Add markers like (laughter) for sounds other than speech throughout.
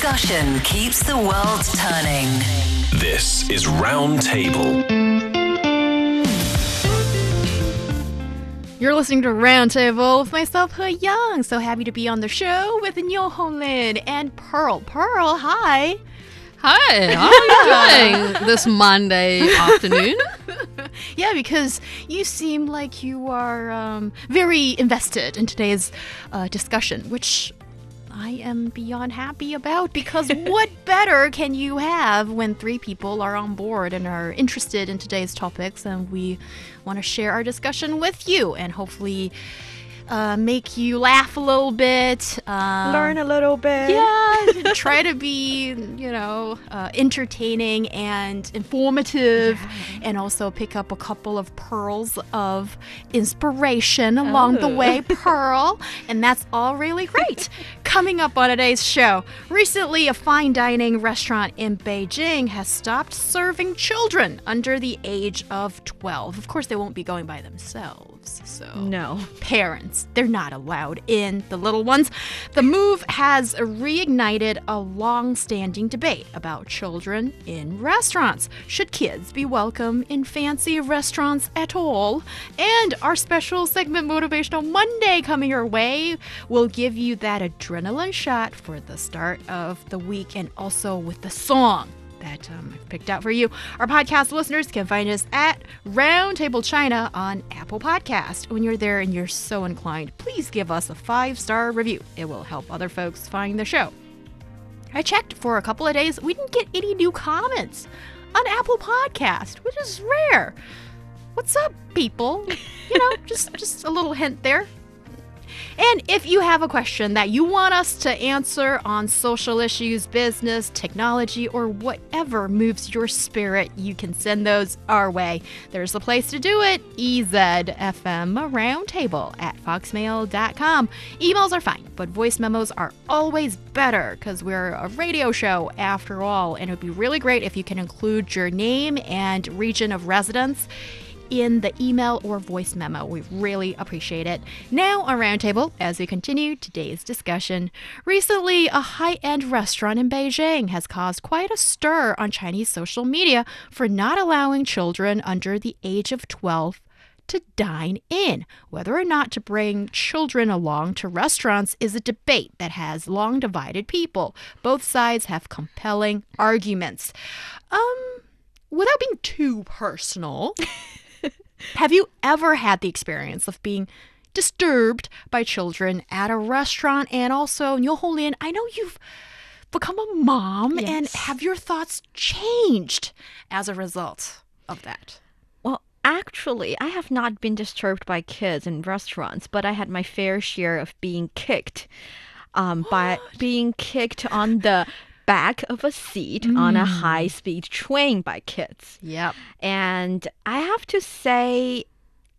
Discussion keeps the world turning. This is Roundtable. You're listening to Roundtable with myself, Heyang. So happy to be on the show with Niu Honglin and Pearl. Pearl, hi. Hi, (laughs) how are you doing this Monday afternoon? (laughs) Yeah, because you seem like you are um, very invested in today's uh, discussion, which I am beyond happy about (laughs) because what better can you have when three people are on board and are interested in today's topics and we want to share our discussion with you? And hopefully uh, make you laugh a little bit, uh, Learn a little bit. yeah, (laughs) try to be, you know, uh, entertaining and informative, and also pick up a couple of pearls of inspiration along the Oh. way, (laughs) Pearl. And that's all really great. Coming up on today's show, recently a fine dining restaurant in Beijing has stopped serving children under the age of 12. Of course, they won't be going by themselves, so No. parents. They're not allowed in, the little ones. The move has reignited a long standing debate about children in restaurants. Should kids be welcome in fancy restaurants at all? And our special segment, Motivational Monday, coming your way, will give you that adrenaline shot for the start of the week and also with the song that um, I've picked out for you. Our podcast listeners can find us at Roundtable China on Apple Podcast. When you're there and you're so inclined, please give us a five star review. It will help other folks find the show. I checked for a couple of days. We didn't get any new comments on Apple Podcast, which is rare. What's up, people? You know, (laughs) just just a little hint there. And if you have a question that you want us to answer on social issues, business, technology, or whatever moves your spirit, you can send those our way. There's a place to do it EZFM Roundtable at foxmail.com. Emails are fine, but voice memos are always better because we're a radio show after all. And it would be really great if you can include your name and region of residence in the email or voice memo. We really appreciate it. Now, a roundtable as we continue today's discussion. Recently, a high end restaurant in Beijing has caused quite a stir on Chinese social media for not allowing children under the age of 12 to dine in. Whether or not to bring children along to restaurants is a debate that has long divided people. Both sides have compelling arguments. Um, without being too personal, (laughs) have you ever had the experience of being disturbed by children at a restaurant? And also, Niu Honglin, I know you've become a mom, and have your thoughts changed as a result of that? Well, actually, I have not been disturbed by kids in restaurants, but I had my fair share of being kicked. Um, by being kicked on the back of a seat on a high speed train by kids. Yep. And I have to say,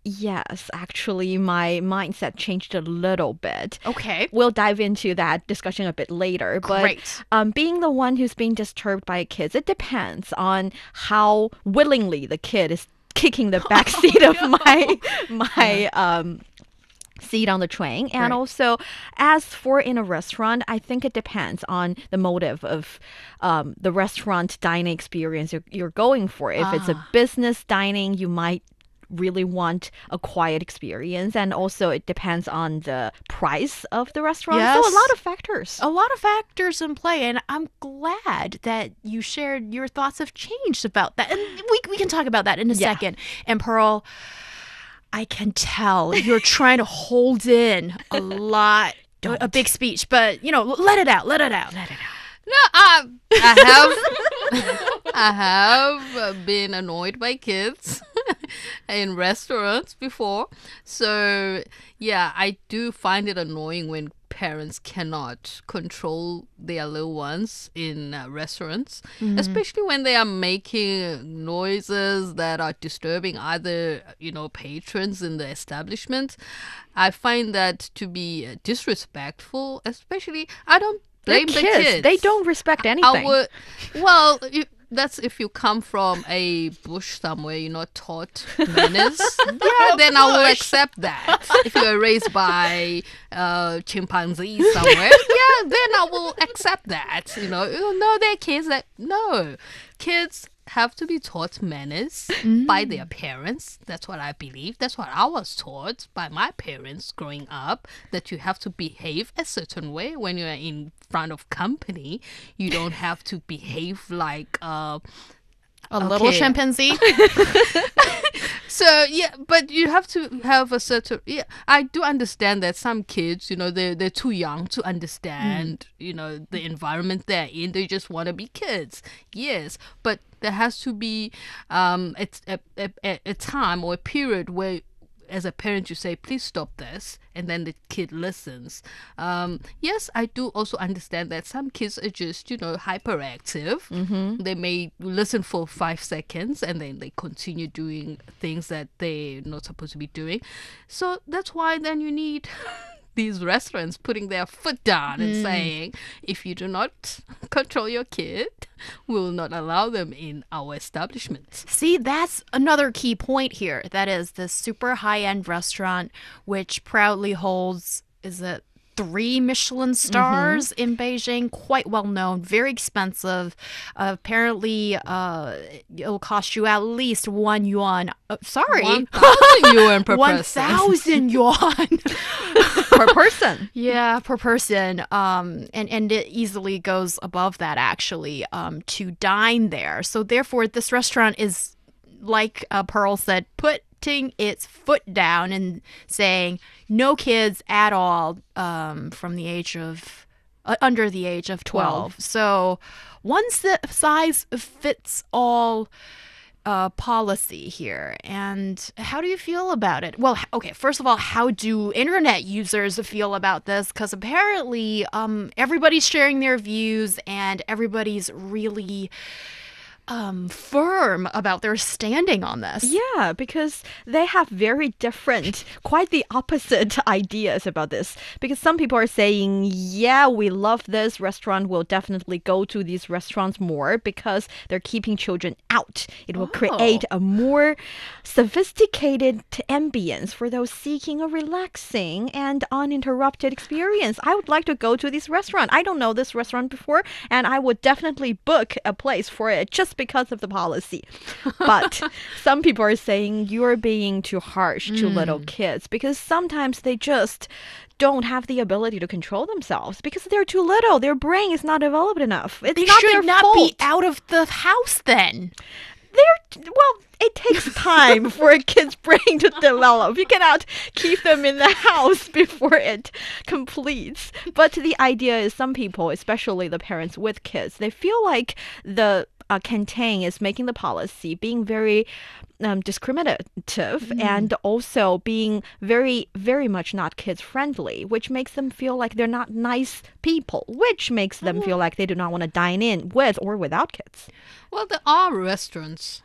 yes, actually, my mindset changed a little bit. Okay. We'll dive into that discussion a bit later. But Great. um, being the one who's being disturbed by kids, it depends on how willingly the kid is kicking the (laughs) back seat of my my um seat on the train and Right. also as for in a restaurant i think it depends on the motive of um, the restaurant dining experience you're, you're going for if it's a business dining you might really want a quiet experience, and also it depends on the price of the restaurant. So Yes. a lot of factors. a lot of factors in play, and I'm glad that you shared your thoughts have changed about that. And we, we can talk about that in a Yeah. second. And Pearl, I can tell you're trying to hold in a lot, a big speech, but you know, let it out, let it out, let it out. No, I, I have, (laughs) I have uh, been annoyed by kids (laughs) in restaurants before. So yeah, I do find it annoying when parents cannot control their little ones in uh, restaurants, especially when they are making noises that are disturbing other, you know, patrons in the establishment. I find that to be uh, disrespectful, especially I don't blame the kids. kids. They don't respect anything. Would, well, you, that's if you come from a bush somewhere, you're not taught (laughs) manners. yeah, then I will accept that. (laughs) If you are raised by uh, chimpanzees somewhere, (laughs) yeah, then I will accept that. You know, no, know, they're kids that no, kids have to be taught manners by their parents. That's what I believe. That's what I was taught by my parents growing up. That you have to behave a certain way when you are in front of company. You don't have to behave like uh, A little chimpanzee. (laughs) so yeah, but you have to have a certain yeah. I do understand that some kids, you know, they they're too young to understand, you know, the environment they're in. They just want to be kids. Yes, but there has to be um a, a, a- a time or a period where as a parent you say please stop this and then the kid listens. Um, yes i do also understand that some kids are just you know hyperactive. Mm-hmm. they may listen for five seconds and then they continue doing things that they're not supposed to be doing. So that's why then you need (laughs) these restaurants putting their foot down and mm. saying if you do not (laughs) control your kid we will not allow them in our establishment See, that's another key point here. That is this super high end restaurant, which proudly holds, is it three Michelin stars in Beijing? Quite well known, very expensive. apparently, uh, it'll cost you at least one yuan. Uh, sorry. 1000 (laughs) yuan per One person. thousand (laughs) yuan. per person. Yeah, per person. Um, and, and it easily goes above that actually um, to dine there. So therefore, this restaurant is, like uh, Pearl said, putting its foot down and saying no kids at all um, from the age of uh, under the age of 12. So once the size fits all uh, policy here. And how do you feel about it? Well, okay, first of all, how do internet users feel about this? Because apparently um, everybody's sharing their views and everybody's really um, firm about their standing on this. Yeah, because they have very different, quite the opposite (laughs) ideas about this. Because some people are saying, yeah, we love this restaurant. We'll definitely go to these restaurants more because they're keeping children out. It will create a more sophisticated ambience for those seeking a relaxing and uninterrupted experience. I would like to go to this restaurant. I don't know this restaurant before, and I would definitely book a place for it just because of the policy. But (laughs) some people are saying you're being too harsh to hmm. little kids because sometimes they just don't have the ability to control themselves because they're too little. Their brain is not developed enough. It's They not should their not fault. be out of the house then. They're well. It takes (laughs) time for a kid's brain to develop. You cannot keep them in the house (laughs) before it completes. But the idea is, some people, especially the parents with kids, they feel like the uh, canteen is making the policy being very um, discriminative and also being very, very much not kids friendly, which makes them feel like they're not nice people, which makes them feel like they do not want to dine in with or without kids. Well, there are restaurants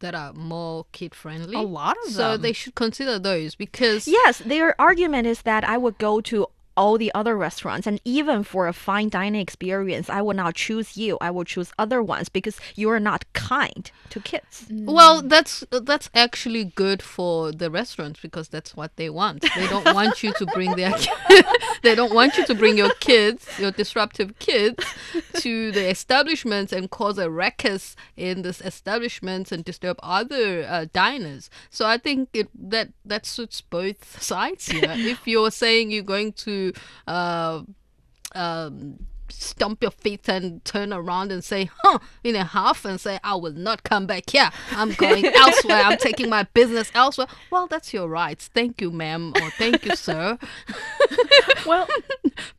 that are more kid friendly. A lot of So them. So they should consider those because Yes, their argument is that I would go to all the other restaurants. And even for a fine dining experience, I will not choose you. I will choose other ones because you are not kind to kids. Well, that's that's actually good for the restaurants because that's what they want. They don't (laughs) want you to bring their (laughs) they don't want you to bring your kids, your disruptive kids, to the establishments and cause a ruckus in this establishments and disturb other uh, diners. So I think it that that suits both sides here. (laughs) if you're saying you're going to uh, um, stomp your feet and turn around and say, huh, in a half and say, I will not come back here. I'm going (laughs) elsewhere. I'm taking my business elsewhere. Well, that's your rights. Thank you, ma'am, or thank you, sir. (laughs) Well,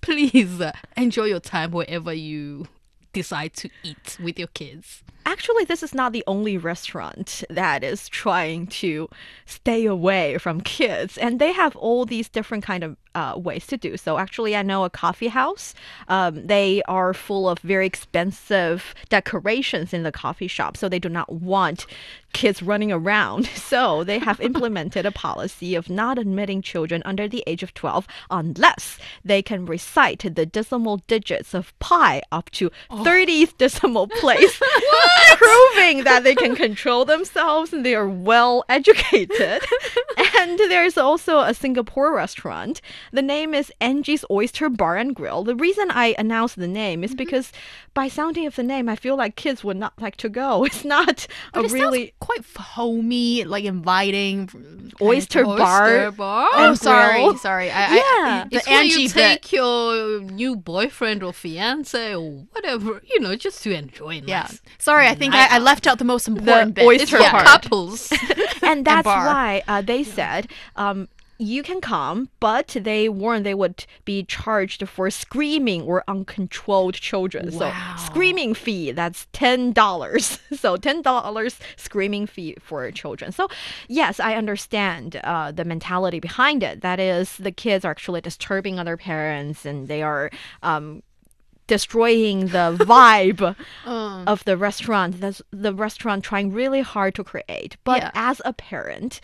Please uh, enjoy your time wherever you decide to eat with your kids. Actually, this is not the only restaurant that is trying to stay away from kids, and they have all these different kind of uh, ways to do so. Actually, I know a coffee house. Um, they are full of very expensive decorations in the coffee shop, so they do not want kids running around. (laughs) So they have (laughs) implemented a policy of not admitting children under the age of 12 unless they can recite the decimal digits of pi up to 30th decimal (laughs) place, proving that they can control themselves and they are well educated. (laughs) and there's also a Singapore restaurant. The name is Angie's Oyster Bar and Grill. The reason I announced the name is mm-hmm. because by sounding of the name, I feel like kids would not like to go. (laughs) It's not But a it really quite f- homey, like inviting. kind oyster bar. Oyster bar. Oh, and sorry, grill. sorry. I, Yeah. I, the It's where Angie you bit. take your new boyfriend or fiance or whatever, you know, just to enjoy. Yeah. Nice. Sorry, I think I, I left out the most important The bit. oyster It's couples. (laughs) and that's bar. why uh, they said um, you can come, but they warned they would be charged for screaming or uncontrolled children. So screaming fee that's ten dollars. (laughs) so ten dollars screaming fee for children. So yes, I understand uh, the mentality behind it. That is, the kids are actually disturbing other parents, and they are. Um, destroying the (laughs) vibe Um, of the restaurant that's the restaurant trying really hard to create but Yeah. as a parent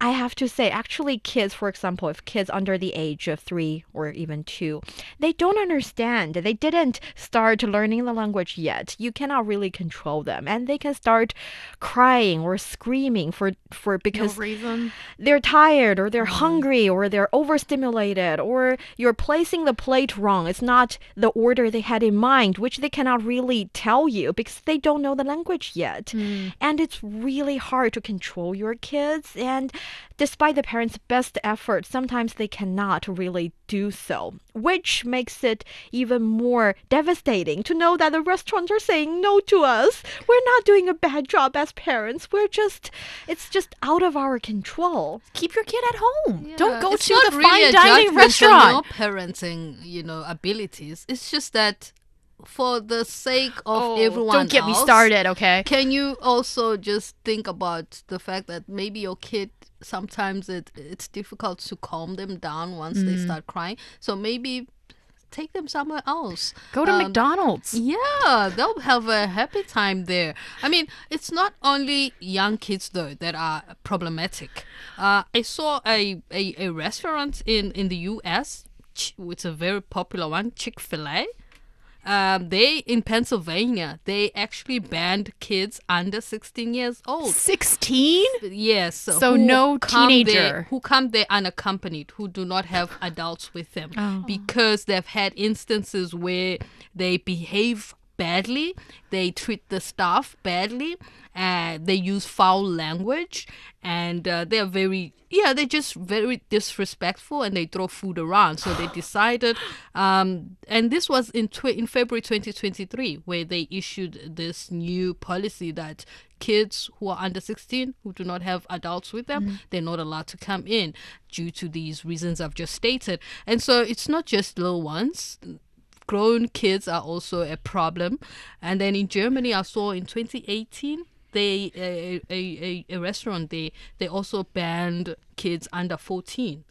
I have to say, actually, kids, for example, if kids under the age of three or even two, they don't understand. They didn't start learning the language yet. You cannot really control them, and they can start crying or screaming for for because reason. they're tired or they're mm-hmm. hungry or they're overstimulated or you're placing the plate wrong. It's not the order they had in mind, which they cannot really tell you because they don't know the language yet. Mm. And it's really hard to control your kids. And despite the parents' best effort, sometimes they cannot really do so, which makes it even more devastating to know that the restaurants are saying no to us. We're not doing a bad job as parents. We're just, it's just out of our control. Keep your kid at home. Don't go it's to not the really fine a dining judgment on restaurant. your parenting, you know, abilities. It's just that for the sake of everyone Oh, Don't get me started, okay? Can you also just think about the fact that maybe your kid sometimes it it's difficult to calm them down once they Mm. start crying. So maybe take them somewhere else. Go to Um, McDonald's. yeah, they'll have a happy time there. I mean, it's not only young kids though that are problematic. Uh, I saw a, a, a restaurant in, in the U.S. It's a very popular one, Chick Fil A. Um, they in Pennsylvania, they actually banned kids under 16 years old. 16? Yes. So no come there- teenager. who come there unaccompanied, who do not have adults with them, Oh. because they've had instances where they behave badly, they treat the staff badly, and they use foul language, and uh, they're very yeah they're just very disrespectful and they throw food around. So they decided um, and this was in tw- in february 2023 where they issued this new policy that kids who are under 16 who do not have adults with them they're not allowed to come in due to these reasons i've just stated. And so it's not just little ones grown kids are also a problem. And then in Germany, I saw in 2018, they a, a, a, restaurant they they also banned kids under 14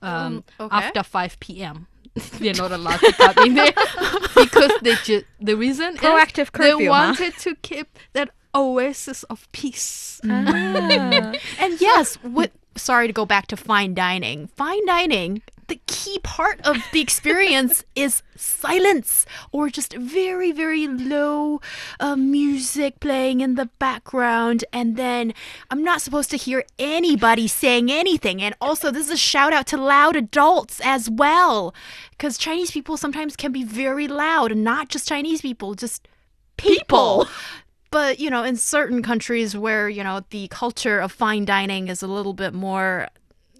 um, okay. after 5 p.m. (laughs) They're not allowed to come in there (laughs) because they just the reason Proactive is they curfew, huh? wanted to keep that oasis of peace. (laughs) And yes, what sorry to go back to fine dining. Fine dining the key part of the experience (laughs) is silence or just very, very low uh, music playing in the background. And then I'm not supposed to hear anybody saying anything. And also, this is a shout out to loud adults as well. Because Chinese people sometimes can be very loud, and not just Chinese people, just people. But, you know, in certain countries where, you know, the culture of fine dining is a little bit more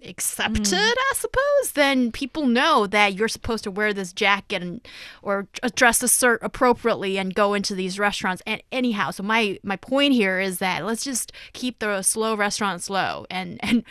accepted, mm. I suppose, then people know that you're supposed to wear this jacket and or dress cert appropriately and go into these restaurants. And anyhow, so my my point here is that let's just keep the slow restaurant slow and and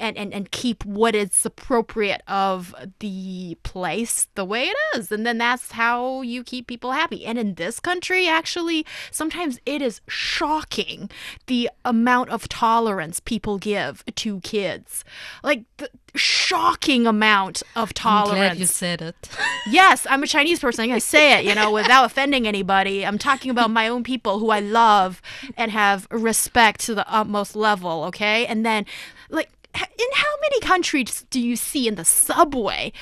and, and, and keep what is appropriate of the place the way it is. And then that's how you keep people happy. And in this country, actually, sometimes it is shocking the amount of tolerance people give to kids. Like, the shocking amount of I'm tolerance. glad you said it. (laughs) Yes, I'm a Chinese person. I can say it, you know, without offending anybody. I'm talking about my own people who I love and have respect to the utmost level, okay? And then, like, in how many countries do you see in the subway?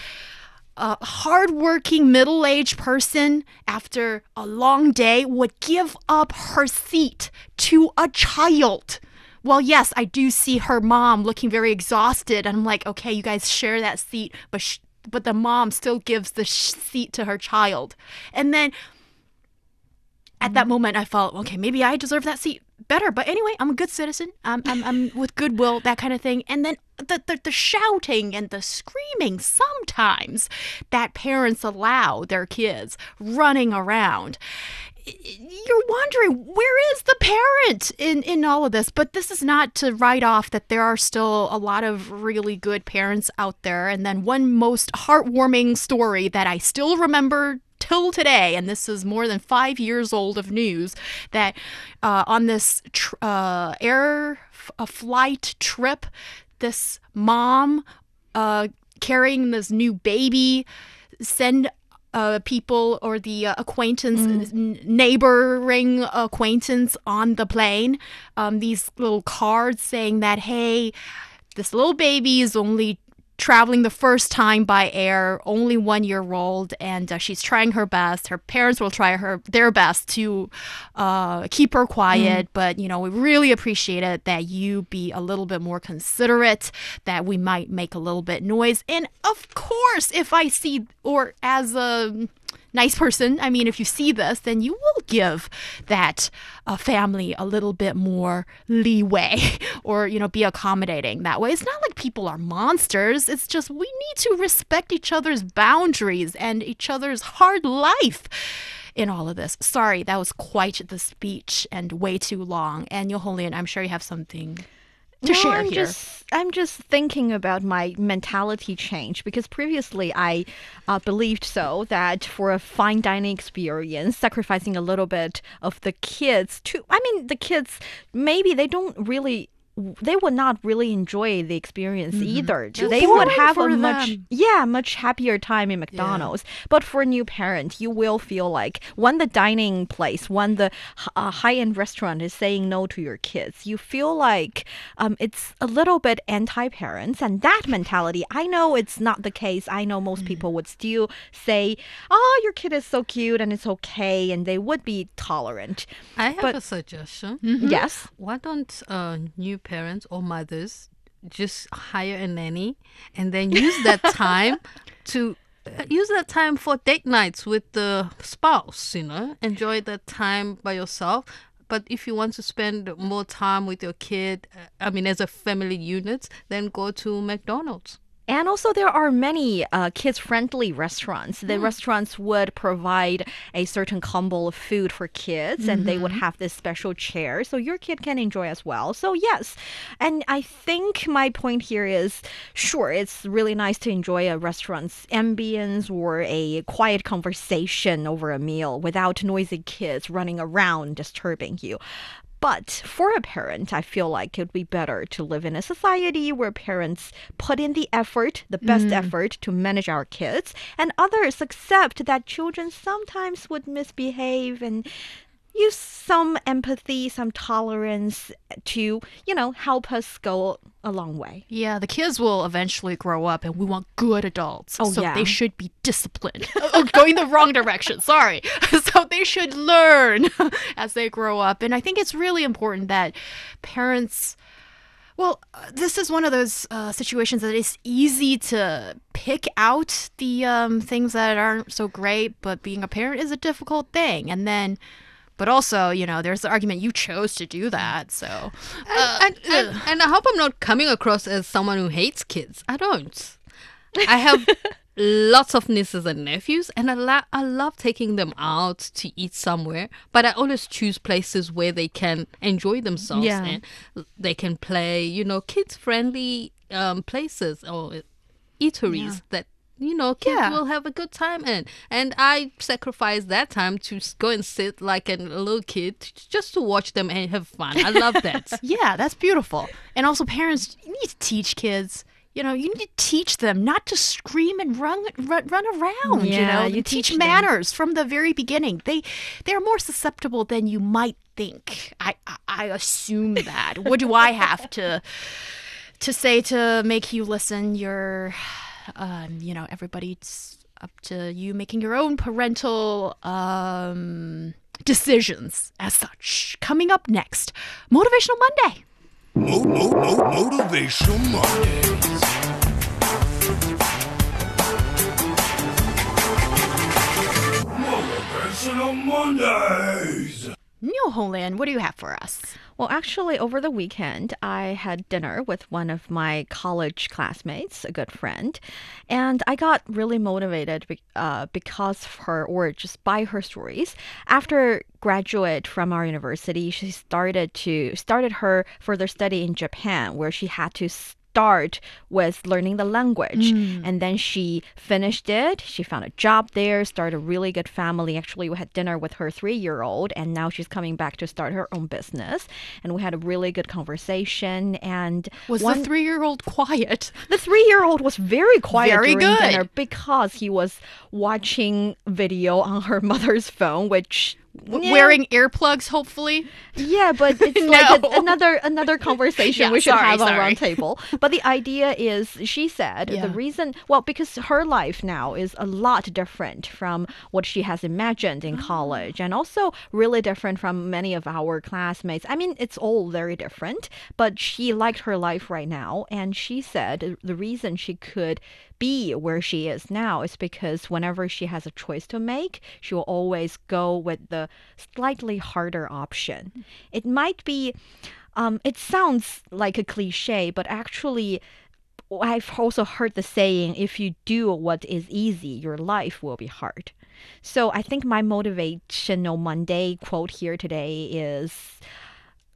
A hardworking middle aged person after a long day would give up her seat to a child. Well, yes, I do see her mom looking very exhausted, and I'm like, okay, you guys share that seat, but sh- but the mom still gives the sh- seat to her child, and then at that mm-hmm. moment, I felt, okay, maybe I deserve that seat better. But anyway, I'm a good citizen. I'm, I'm, I'm with goodwill, that kind of thing. And then the, the, the shouting and the screaming sometimes that parents allow their kids running around. You're wondering where is the parent in in all of this? But this is not to write off that there are still a lot of really good parents out there. And then one most heartwarming story that I still remember till today, and this is more than five years old of news, that uh, on this tr- uh, air f- flight trip, this mom uh, carrying this new baby send uh, people or the uh, acquaintance, n- neighboring acquaintance on the plane, um, these little cards saying that, hey, this little baby is only traveling the first time by air, only one year old, and uh, she's trying her best. Her parents will try her their best to uh, keep her quiet, but you know we really appreciate it that you be a little bit more considerate. That we might make a little bit noise, and of course, if I see or as a nice person, I mean, if you see this, then you will give that uh, family a little bit more leeway (laughs) or, you know, be accommodating that way. It's not like people are monsters. It's just we need to respect each other's boundaries and each other's hard life in all of this. Sorry, that was quite the speech and way too long. And Niu Honglin, I'm sure you have something to no, share I'm here. Just, I'm just thinking about my mentality change because previously I uh, believed so that for a fine dining experience, sacrificing a little bit of the kids to, I mean, the kids maybe they don't really. They would not really enjoy the experience either. It's They would have a for much, yeah, much happier time in McDonald's. But for a new parent, you will feel like when the dining place, when the uh, high-end restaurant is saying no to your kids, you feel like um, it's a little bit anti-parents, and that mentality. I know it's not the case. I know most people would still say, "Oh, your kid is so cute and it's okay," and they would be tolerant. I have But- a suggestion. Yes. Why don't uh, new parents or mothers just hire a nanny and then use that (laughs) time to uh, use that time for date nights with the spouse, you know? Enjoy that time by yourself. But if you want to spend more time with your kid, uh, I mean, as a family unit, then go to McDonald's. And also, there are many uh, kids friendly restaurants. The restaurants would provide a certain combo of food for kids, and they would have this special chair so your kid can enjoy as well. So, yes. And I think my point here is sure, it's really nice to enjoy a restaurant's ambience or a quiet conversation over a meal without noisy kids running around disturbing you. But for a parent, I feel like it would be better to live in a society where parents put in the effort, the best mm. effort to manage our kids, and others accept that children sometimes would misbehave and use some empathy, some tolerance to, you know, help us go a long way. Yeah, the kids will eventually grow up and we want good adults. Oh, so yeah. they should be disciplined. (laughs) oh, going the wrong direction. Sorry. (laughs) so they should learn (laughs) as they grow up. And I think it's really important that parents. Well, this is one of those uh, situations that it's easy to pick out the um, things that aren't so great, but being a parent is a difficult thing. And then, but also, you know, there's the argument you chose to do that. So, uh, and, and, and I hope I'm not coming across as someone who hates kids. I don't. I have (laughs) lots of nieces and nephews, and I, la- I love taking them out to eat somewhere. But I always choose places where they can enjoy themselves Yeah. and they can play, you know, kids friendly um, places or eateries that. You know, kids Yeah. will have a good time in, and I sacrifice that time to go and sit like a little kid, just to watch them and have fun. I love (laughs) that. Yeah, that's beautiful. And also, parents, you need to teach kids. You know, you need to teach them not to scream and run run, run around. you Yeah, know, you teach, teach manners from the very beginning. They they are more susceptible than you might think. I I, I assume (laughs) that. what do I have to to say to make you listen? You're, um, you know, everybody's up to you making your own parental um decisions as such. Coming up next, motivational Monday. Mo- mo- mo- motivational Mondays. Motivational Mondays. Niu Honglin, what do you have for us? Well, actually, over the weekend, I had dinner with one of my college classmates, a good friend, and I got really motivated uh, because of her, or just by her stories. After graduate from our university, she started to started her further study in Japan, where she had to start with learning the language. Mm. And then she finished it. She found a job there, started a really good family. Actually, we had dinner with her three year old, and now she's coming back to start her own business. And we had a really good conversation. And Was one, (laughs) the three year old quiet? the three year old was very quiet Very during good. dinner because he was watching video on her (laughs) mother's phone, which. Yeah, Wearing earplugs, hopefully. yeah, but (laughs) it's like a, another another (laughs) conversation Yeah, we should sorry, have on sorry. round table. (laughs) But the idea is, she said Yeah. the reason, well, because her life now is a lot different from what she has imagined in Ah. college, and also really different from many of our classmates. I mean, it's all very different, but she liked her life right now, and she said the reason she could be where she is now is because whenever she has a choice to make, she will always go with the slightly harder option. It might be, um, it sounds like a cliche, but actually, I've also heard the saying if you do what is easy, your life will be hard. So I think my motivational Monday quote here today is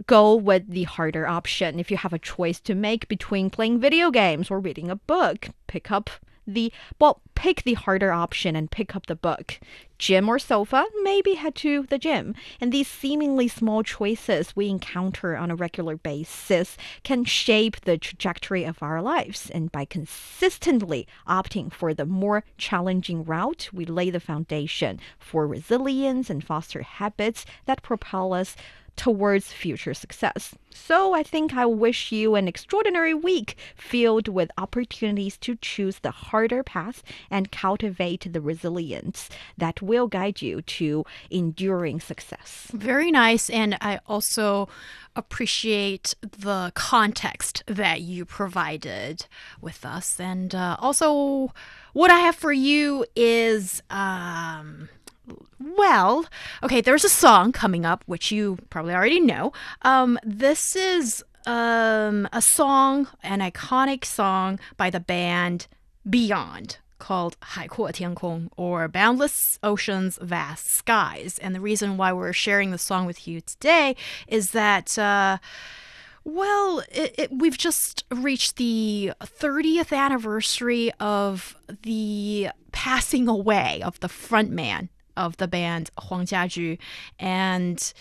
go with the harder option. If you have a choice to make between playing video games or reading a book, pick up the well, pick the harder option and pick up the book. Gym or sofa, maybe head to the gym. And these seemingly small choices we encounter on a regular basis can shape the trajectory of our lives. And by consistently opting for the more challenging route, we lay the foundation for resilience and foster habits that propel us towards future success. So I think I wish you an extraordinary week filled with opportunities to choose the harder path and cultivate the resilience that will guide you to enduring success. Very nice. And I also appreciate the context that you provided with us. And uh, also, what I have for you is. Um, well, okay, there's a song coming up, which you probably already know. Um, this is um, a song, an iconic song by the band Beyond called 海阔天空 or Boundless Oceans, Vast Skies. And the reason why we're sharing the song with you today is that. Uh, well, it, it, we've just reached the 30th anniversary of the passing away of the frontman of the band Huang Jiaju. And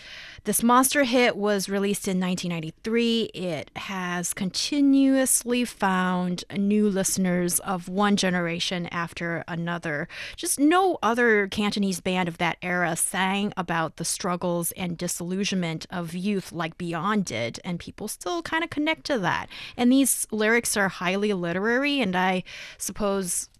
this monster hit was released in 1993. It has continuously found new listeners of one generation after another. Just no other Cantonese band of that era sang about the struggles and disillusionment of youth like Beyond did, and people still kind of connect to that. And these lyrics are highly literary, and I suppose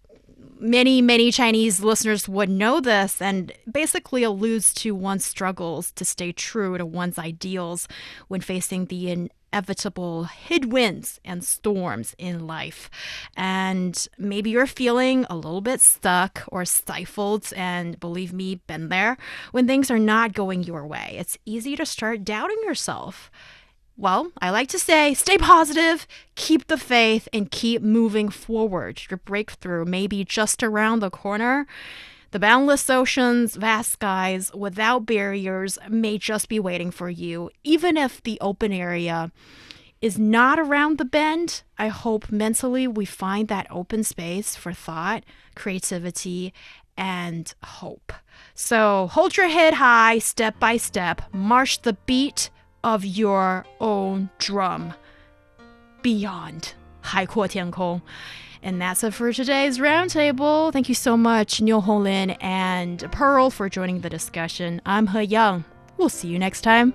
many, many Chinese listeners would know this and basically alludes to one's struggles to stay true to one's ideals when facing the inevitable headwinds and storms in life. And maybe you're feeling a little bit stuck or stifled, and believe me, been there. When things are not going your way, it's easy to start doubting yourself. Well, I like to say stay positive, keep the faith, and keep moving forward. Your breakthrough may be just around the corner. The boundless oceans, vast skies, without barriers may just be waiting for you. Even if the open area is not around the bend, I hope mentally we find that open space for thought, creativity, and hope. So hold your head high, step by step, march the beat of your own drum beyond 海阔天空. And that's it for today's roundtable. Thank you so much, Niu Honglin and Pearl, for joining the discussion. I'm Heyang. We'll see you next time.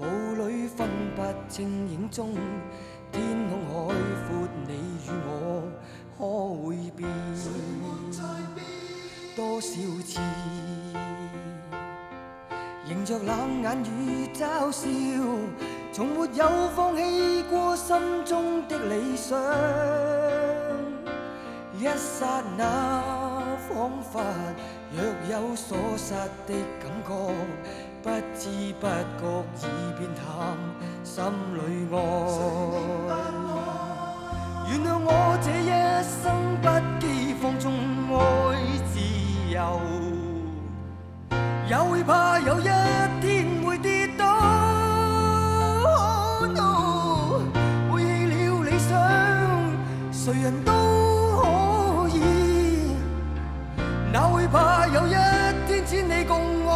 雾里分不清影踪，天空海阔，你与我可会变？多少次迎着冷眼与嘲笑，从没有放弃过心中的理想。一刹那，彷彿若有所失的感覺。不知不覺已變淡，心里愛。原谅我這一生不羈放縱愛自由，也會怕有一天會跌倒。Oh no，背棄了理想，谁人會怕有一天只你共我？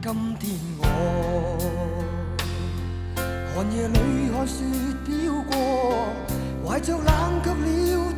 今天我寒夜里看雪飘过，怀着冷卻了